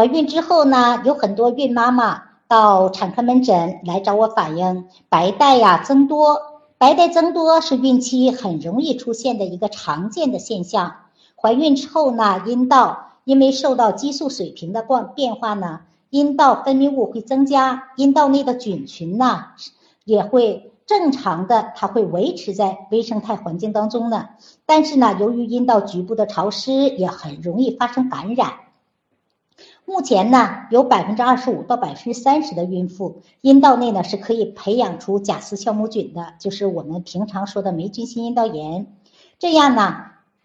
怀孕之后呢，有很多孕妈妈到产科门诊来找我反映白带呀增多。白带增多是孕期很容易出现的一个常见的现象。怀孕之后呢，阴道因为受到激素水平的变变化呢，阴道分泌物会增加，阴道内的菌群呢也会正常的，它会维持在微生态环境当中呢。但是呢，由于阴道局部的潮湿，也很容易发生感染。目前呢，有百分之二十五到百分之三十的孕妇阴道内呢是可以培养出假丝酵母菌的，就是我们平常说的霉菌性阴道炎。这样呢，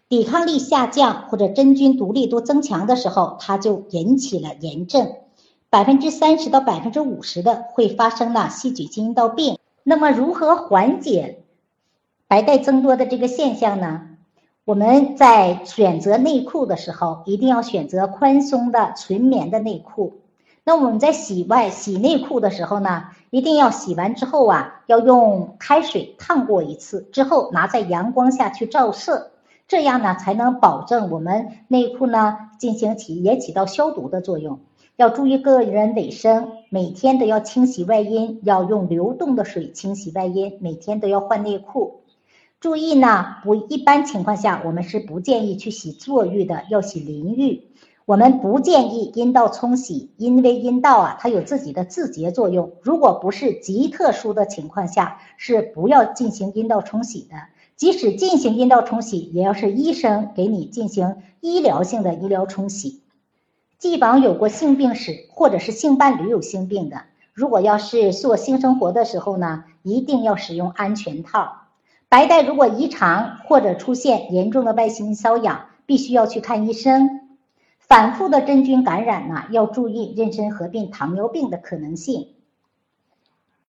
抵抗力下降或者真菌独立都增强的时候，它就引起了炎症。百分之三十到百分之五十的会发生呢细菌性阴道病。那么如何缓解白带增多的这个现象呢？我们在选择内裤的时候，一定要选择宽松的纯棉的内裤。那我们在洗外洗内裤的时候呢，一定要洗完之后啊，要用开水烫过一次，之后拿在阳光下去照射，这样呢才能保证我们内裤呢进行起也起到消毒的作用。要注意个人卫生，每天都要清洗外阴，要用流动的水清洗外阴，每天都要换内裤。注意呢，不一般情况下，我们是不建议去洗坐浴的，要洗淋浴。我们不建议阴道冲洗，因为阴道啊，它有自己的自洁作用。如果不是极特殊的情况下，是不要进行阴道冲洗的。即使进行阴道冲洗，也要是医生给你进行医疗性的医疗冲洗。既往有过性病史，或者是性伴侣有性病的，如果要是做性生活的时候呢，一定要使用安全套。白带如果异常或者出现严重的外形瘙痒，必须要去看医生。反复的真菌感染呢，要注意妊娠合并糖尿病的可能性。